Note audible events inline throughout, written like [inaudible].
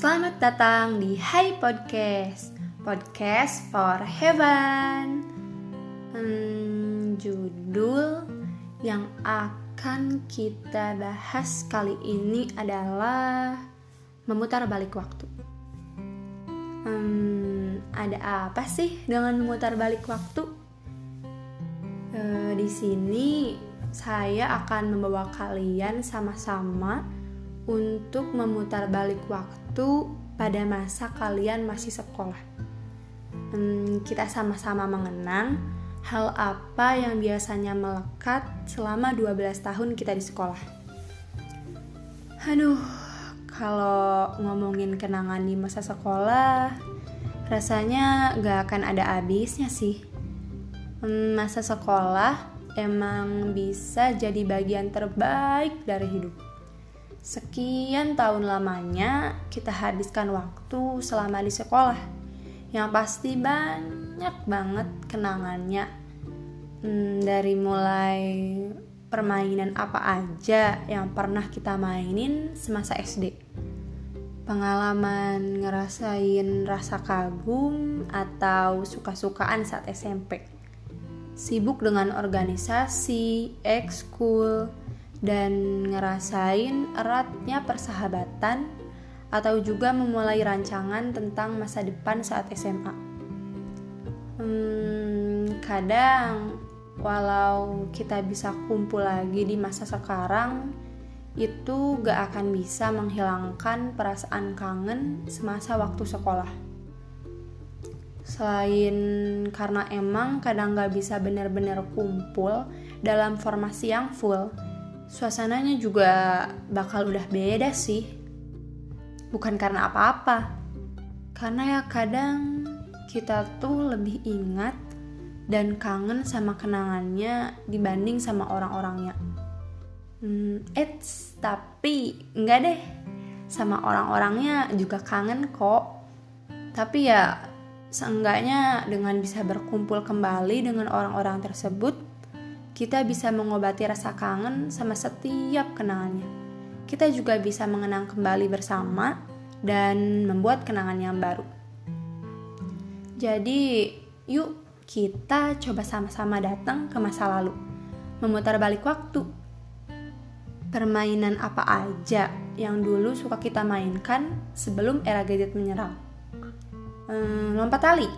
Selamat datang di Hai Podcast, podcast for heaven. Hmm, judul yang akan kita bahas kali ini adalah memutar balik waktu. Hmm, ada apa sih dengan memutar balik waktu? E, di sini saya akan membawa kalian sama-sama untuk memutar balik waktu pada masa kalian masih sekolah. Hmm, kita sama-sama mengenang hal apa yang biasanya melekat selama 12 tahun kita di sekolah. Aduh, kalau ngomongin kenangan di masa sekolah, rasanya gak akan ada habisnya sih. Hmm, masa sekolah emang bisa jadi bagian terbaik dari hidup Sekian tahun lamanya kita habiskan waktu selama di sekolah. Yang pasti banyak banget kenangannya. Hmm, Dari mulai permainan apa aja yang pernah kita mainin semasa SD Pengalaman ngerasain rasa kagum atau suka-sukaan saat SMP Sibuk dengan organisasi, ekskul, dan ngerasain eratnya persahabatan atau juga memulai rancangan tentang masa depan saat SMA. Hmm, kadang walau kita bisa kumpul lagi di masa sekarang, itu gak akan bisa menghilangkan perasaan kangen semasa waktu sekolah. Selain karena emang kadang gak bisa benar-benar kumpul dalam formasi yang full, suasananya juga bakal udah beda sih. Bukan karena apa-apa, karena ya kadang kita tuh lebih ingat dan kangen sama kenangannya dibanding sama orang-orangnya. Hmm, eits, tapi enggak deh, sama orang-orangnya juga kangen kok. Tapi ya, seenggaknya dengan bisa berkumpul kembali dengan orang-orang tersebut, kita bisa mengobati rasa kangen sama setiap kenangannya. Kita juga bisa mengenang kembali bersama dan membuat kenangan yang baru. Jadi, yuk kita coba sama-sama datang ke masa lalu, memutar balik waktu. Permainan apa aja yang dulu suka kita mainkan sebelum era gadget menyerang? Hmm, lompat tali,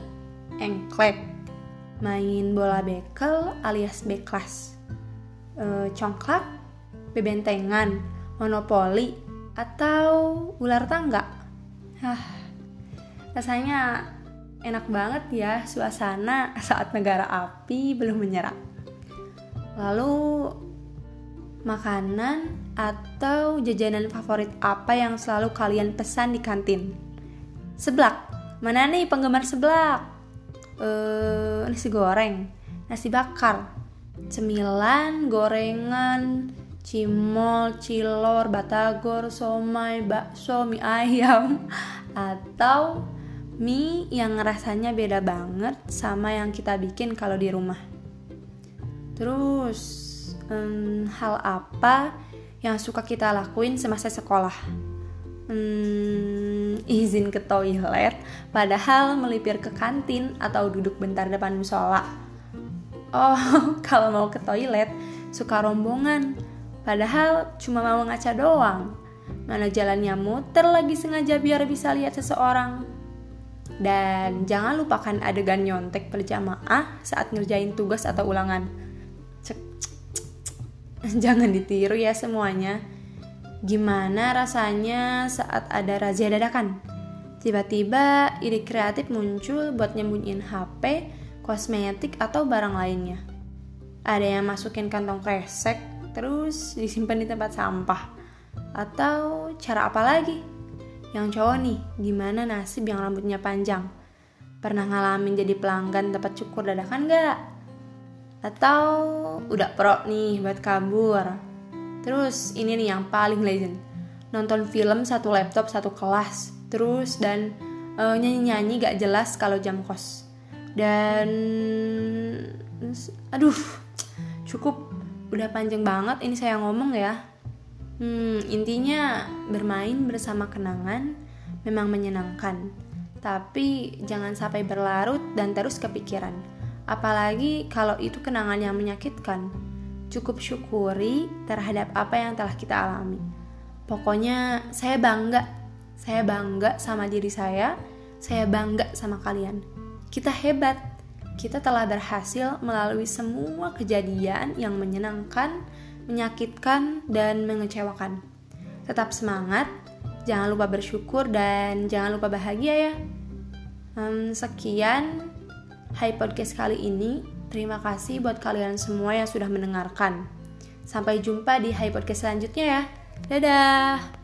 engklek, main bola bekel alias beklas, e, congklak, bebentengan, monopoli, atau ular tangga. Hah, rasanya enak banget ya suasana [laughs] saat negara api belum menyerang. Lalu makanan atau jajanan favorit apa yang selalu kalian pesan di kantin? Seblak. Mana nih penggemar seblak? Uh, nasi goreng, nasi bakar, cemilan, gorengan, cimol, cilor, batagor, somai, bakso, mie ayam, [laughs] atau mie yang rasanya beda banget sama yang kita bikin kalau di rumah. Terus, um, hal apa yang suka kita lakuin semasa sekolah? Hmm, izin ke toilet, padahal melipir ke kantin atau duduk bentar depan musola. Oh, [laughs] kalau mau ke toilet, suka rombongan, padahal cuma mau ngaca doang. Mana jalannya muter lagi sengaja biar bisa lihat seseorang. Dan jangan lupakan adegan nyontek berjamaah saat ngerjain tugas atau ulangan. Cek, cek, cek. [laughs] Jangan ditiru ya semuanya Gimana rasanya saat ada razia dadakan? Tiba-tiba ide kreatif muncul buat nyembunyiin HP, kosmetik, atau barang lainnya. Ada yang masukin kantong kresek, terus disimpan di tempat sampah. Atau cara apa lagi? Yang cowok nih, gimana nasib yang rambutnya panjang? Pernah ngalamin jadi pelanggan tempat cukur dadakan gak? Atau udah pro nih buat kabur? Terus ini nih yang paling legend. Nonton film satu laptop satu kelas. Terus dan uh, nyanyi-nyanyi gak jelas kalau jam kos. Dan aduh, cukup udah panjang banget ini saya ngomong ya. Hmm, intinya bermain bersama kenangan, memang menyenangkan, tapi jangan sampai berlarut dan terus kepikiran. Apalagi kalau itu kenangan yang menyakitkan. Cukup syukuri terhadap apa yang telah kita alami. Pokoknya saya bangga. Saya bangga sama diri saya. Saya bangga sama kalian. Kita hebat. Kita telah berhasil melalui semua kejadian yang menyenangkan, menyakitkan, dan mengecewakan. Tetap semangat, jangan lupa bersyukur, dan jangan lupa bahagia ya. Um, sekian Hai podcast kali ini. Terima kasih buat kalian semua yang sudah mendengarkan. Sampai jumpa di Hai podcast selanjutnya ya. Dadah.